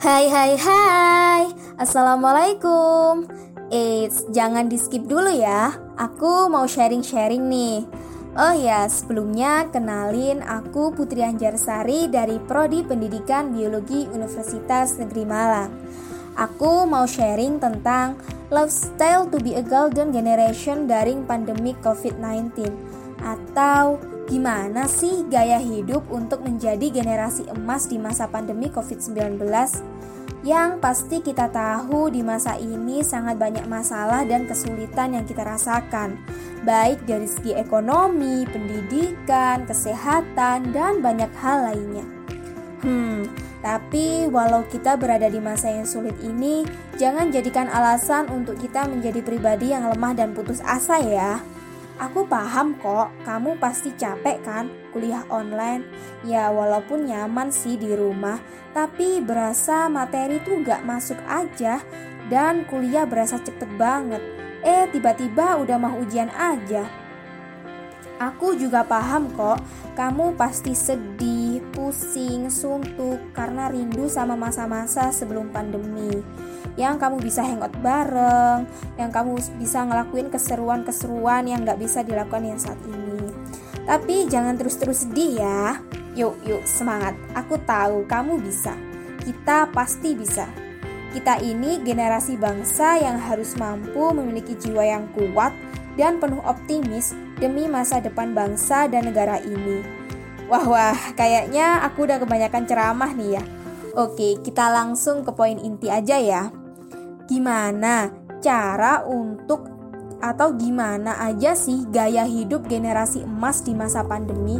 Hai hai hai. Assalamualaikum. Eits, jangan di skip dulu ya. Aku mau sharing-sharing nih. Oh ya, sebelumnya kenalin aku Putri Anjarsari dari Prodi Pendidikan Biologi Universitas Negeri Malang. Aku mau sharing tentang lifestyle to be a golden generation during pandemic COVID-19 Atau Gimana sih gaya hidup untuk menjadi generasi emas di masa pandemi COVID-19? Yang pasti kita tahu di masa ini sangat banyak masalah dan kesulitan yang kita rasakan, baik dari segi ekonomi, pendidikan, kesehatan, dan banyak hal lainnya. Hmm, tapi walau kita berada di masa yang sulit ini, jangan jadikan alasan untuk kita menjadi pribadi yang lemah dan putus asa ya. Aku paham kok, kamu pasti capek kan kuliah online. Ya walaupun nyaman sih di rumah, tapi berasa materi tuh gak masuk aja dan kuliah berasa cepet banget. Eh tiba-tiba udah mau ujian aja. Aku juga paham kok, kamu pasti sedih, pusing, suntuk karena rindu sama masa-masa sebelum pandemi yang kamu bisa hangout bareng, yang kamu bisa ngelakuin keseruan-keseruan yang gak bisa dilakukan yang saat ini. Tapi jangan terus-terus sedih ya. Yuk, yuk, semangat. Aku tahu kamu bisa. Kita pasti bisa. Kita ini generasi bangsa yang harus mampu memiliki jiwa yang kuat dan penuh optimis demi masa depan bangsa dan negara ini. Wah, wah, kayaknya aku udah kebanyakan ceramah nih ya. Oke, kita langsung ke poin inti aja ya. Gimana cara untuk atau gimana aja sih gaya hidup generasi emas di masa pandemi?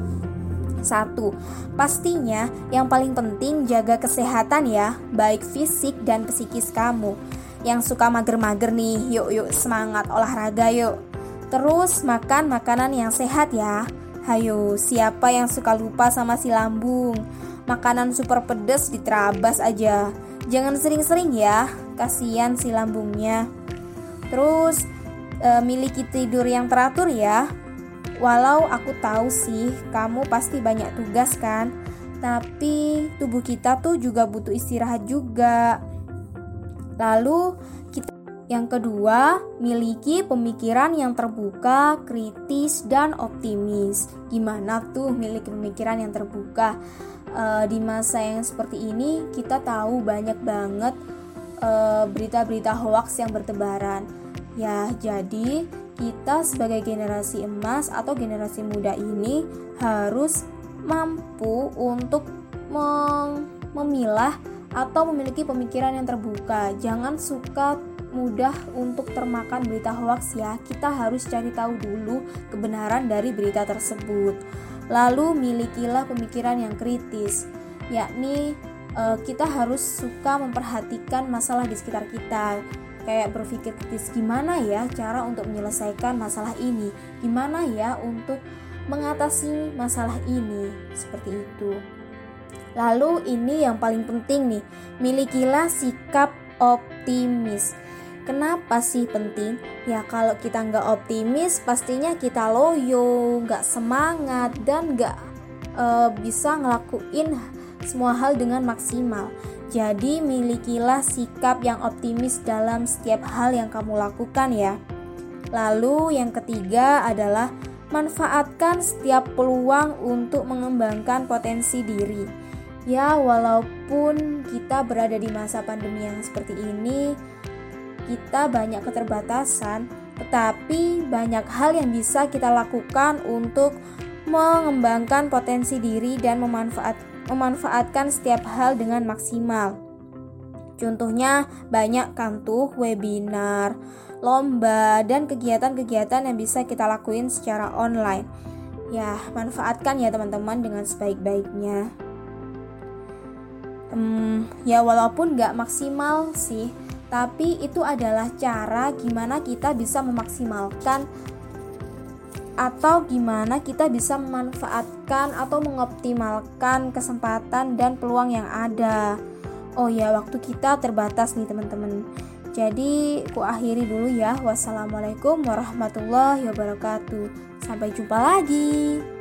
Satu, pastinya yang paling penting jaga kesehatan ya, baik fisik dan psikis kamu. Yang suka mager-mager nih, yuk yuk semangat olahraga yuk. Terus makan makanan yang sehat ya. Hayo, siapa yang suka lupa sama si lambung? Makanan super pedes diterabas aja. Jangan sering-sering ya, kasihan si lambungnya. Terus e, miliki tidur yang teratur ya. Walau aku tahu sih kamu pasti banyak tugas kan, tapi tubuh kita tuh juga butuh istirahat juga. Lalu kita yang kedua, miliki pemikiran yang terbuka, kritis dan optimis. Gimana tuh miliki pemikiran yang terbuka? E, di masa yang seperti ini kita tahu banyak banget Eh, berita-berita hoax yang bertebaran. Ya, jadi kita sebagai generasi emas atau generasi muda ini harus mampu untuk memilah atau memiliki pemikiran yang terbuka. Jangan suka mudah untuk termakan berita hoax ya. Kita harus cari tahu dulu kebenaran dari berita tersebut. Lalu milikilah pemikiran yang kritis, yakni uh, kita harus suka memperhatikan masalah di sekitar kita. Kayak berpikir kritis gimana ya cara untuk menyelesaikan masalah ini? Gimana ya untuk mengatasi masalah ini? Seperti itu. Lalu ini yang paling penting nih milikilah sikap optimis Kenapa sih penting? Ya kalau kita nggak optimis, pastinya kita loyo, nggak semangat, dan nggak uh, bisa ngelakuin semua hal dengan maksimal. Jadi, milikilah sikap yang optimis dalam setiap hal yang kamu lakukan, ya. Lalu, yang ketiga adalah manfaatkan setiap peluang untuk mengembangkan potensi diri. Ya, walaupun kita berada di masa pandemi yang seperti ini, kita banyak keterbatasan, tetapi banyak hal yang bisa kita lakukan untuk mengembangkan potensi diri dan memanfaatkan memanfaatkan setiap hal dengan maksimal. Contohnya banyak kan tuh webinar, lomba, dan kegiatan-kegiatan yang bisa kita lakuin secara online. Ya, manfaatkan ya teman-teman dengan sebaik-baiknya. Hmm, ya walaupun gak maksimal sih, tapi itu adalah cara gimana kita bisa memaksimalkan atau gimana kita bisa memanfaatkan atau mengoptimalkan kesempatan dan peluang yang ada. Oh ya, waktu kita terbatas nih teman-teman. Jadi, ku akhiri dulu ya. Wassalamualaikum warahmatullahi wabarakatuh. Sampai jumpa lagi.